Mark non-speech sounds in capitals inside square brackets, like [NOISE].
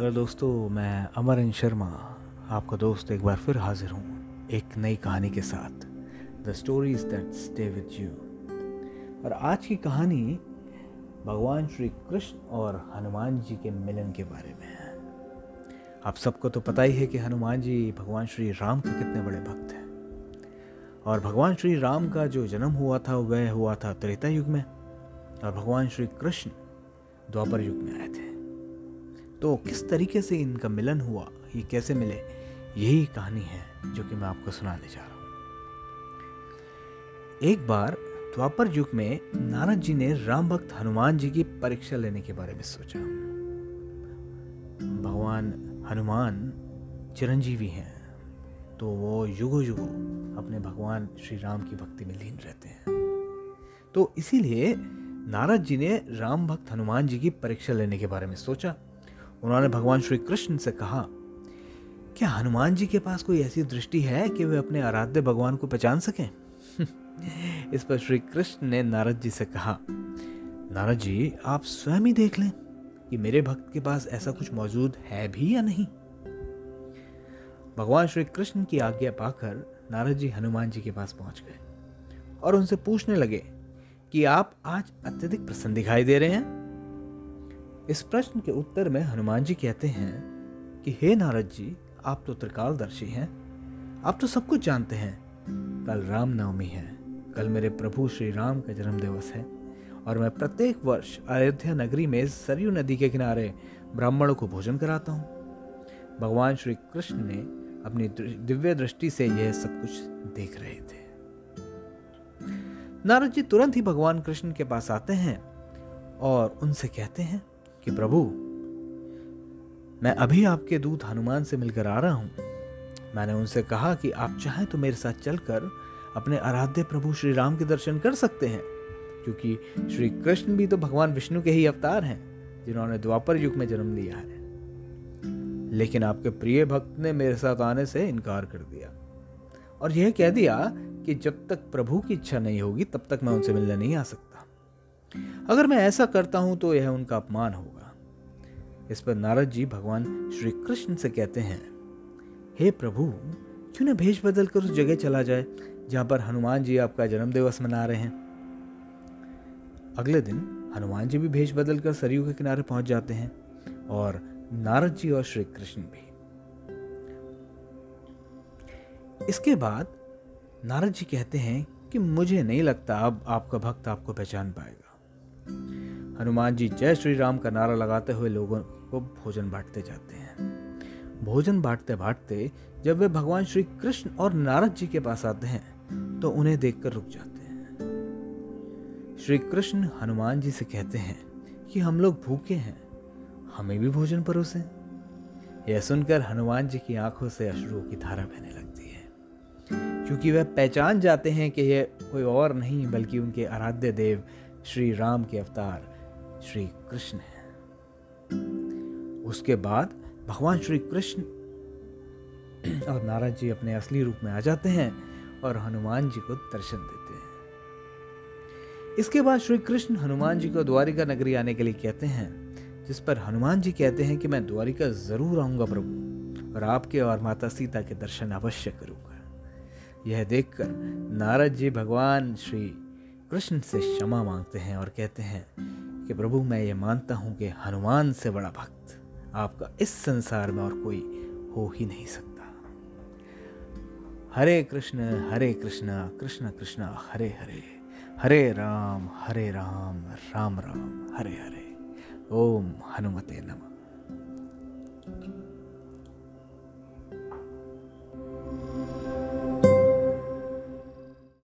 Hello दोस्तों, मैं अमरन शर्मा, आपका दोस्त एक बार फिर हाजिर हूँ एक नई कहानी के साथ। The stories that stay with you और आज की कहानी भगवान श्री कृष्ण और हनुमान जी के मिलन के बारे में है। आप सबको तो पता ही है कि हनुमान जी भगवान श्री राम के कितने बड़े भक्त हैं। और भगवान श्री राम का जो जन्म हुआ था, वह हुआ था त्रेता युग में। और भगवान श्री कृष्ण द्वापर युग में आए थे। तो किस तरीके से इनका मिलन हुआ, ये कैसे मिले, यही कहानी है जो कि मैं आपको सुनाने जा रहा हूँ। एक बार द्वापर युग में नारद जी ने राम भक्त हनुमान जी की परीक्षा लेने के बारे में सोचा। भगवान हनुमान चिरंजीवी हैं तो वो युगो युगो अपने भगवान श्री राम की भक्ति में लीन रहते हैं। तो इसीलिए नारद जी ने राम भक्त हनुमान जी की परीक्षा लेने के बारे में सोचा। उन्होंने भगवान श्री कृष्ण से कहा, क्या हनुमान जी के पास कोई ऐसी दृष्टि है कि वे अपने आराध्य भगवान को पहचान सकें? [LAUGHS] इस पर श्री कृष्ण ने नारद जी से कहा, नारद जी, आप स्वयं ही देख लें कि मेरे भक्त के पास ऐसा कुछ मौजूद है भी या नहीं. भगवान श्री कृष्ण की आज्ञा पाकर नारद जी हनुमान जी के पास पहुँच गए और उनसे पूछने लगे कि आप आज अत्यधिक प्रसन्न दिखाई दे रहे हैं? इस प्रश्न के उत्तर में हनुमान जी कहते हैं कि, हे नारद जी, आप तो त्रिकालदर्शी हैं। आप तो सब कुछ जानते हैं। कल राम नवमी है। कल मेरे प्रभु श्री राम का जन्म दिवस है। और मैं प्रत्येक वर्ष अयोध्या नगरी में सरयू नदी के किनारे ब्राह्मणों को भोजन कराता हूँ। भगवान श्री कृष्ण ने अपनी दिव्य दृष्टि से यह सब कुछ देख रहे थे। नारद जी तुरंत ही भगवान कृष्ण के पास आते हैं और उनसे कहते हैं कि प्रभु, मैं अभी आपके दूत हनुमान से मिलकर आ रहा हूँ। मैंने उनसे कहा कि आप चाहें तो मेरे साथ चलकर अपने आराध्य प्रभु श्री राम के दर्शन कर सकते हैं, क्योंकि श्री कृष्ण भी तो भगवान विष्णु के ही अवतार हैं, जिन्होंने द्वापर युग में जन्म लिया है। लेकिन आपके प्रिय भक्त ने मेरे साथ आने से इनकार कर दिया और यह कह दिया कि जब तक प्रभु की इच्छा नहीं होगी, तब तक मैं उनसे मिलने नहीं आ सकता। अगर मैं ऐसा करता हूँ तो यह उनका अपमान होगा। इस पर नारद जी भगवान श्री कृष्ण से कहते हैं, हे प्रभु, क्यों ना भेष बदल कर उस जगह चला जाए, जहाँ पर हनुमान जी आपका जन्म दिवस मना रहे हैं? अगले दिन हनुमान जी भी भेष बदल कर सरयू के किनारे पहुँच जाते हैं और नारद जी और श्री कृष्ण भी। इसके बाद नारद जी कहते हैं कि मुझे नहीं लगता अब आपका भक्त आपको पहचान पाएगा। हनुमान जी जय श्री राम का नारा लगाते हुए लोगों को भोजन बांटते जाते हैं। भोजन बांटते बांटते जब वे भगवान श्री कृष्ण और नारद जी के पास आते हैं तो उन्हें देखकर रुक जाते हैं। श्री कृष्ण हनुमान जी से कहते हैं कि हम लोग भूखे हैं, हमें भी भोजन परोसे। यह सुनकर हनुमान जी की आँखों से अश्रुओं की धारा बहने लगती है। क्योंकि वह पहचान जाते हैं कि यह कोई और नहीं, बल्कि उनके आराध्य देव श्री राम के अवतार श्री कृष्ण है। उसके बाद भगवान श्री कृष्ण और नारद जी अपने असली रूप में आ जाते हैं और हनुमान जी को दर्शन देते हैं। इसके बाद श्री कृष्ण हनुमान जी को द्वारिका नगरी आने के लिए कहते हैं, जिस पर हनुमान जी कहते हैं कि मैं द्वारिका ज़रूर आऊँगा प्रभु और आपके और माता सीता के दर्शन अवश्य करूँगा। यह देखकर नारद जी भगवान श्री कृष्ण से क्षमा मांगते हैं और कहते हैं कि प्रभु, मैं ये मानता हूँ कि हनुमान से बड़ा भक्त आपका इस संसार में और कोई हो ही नहीं सकता। हरे कृष्ण हरे कृष्ण कृष्ण कृष्ण, हरे हरे हरे राम हरे राम राम राम, हरे हरे। ओम हनुमते नमः।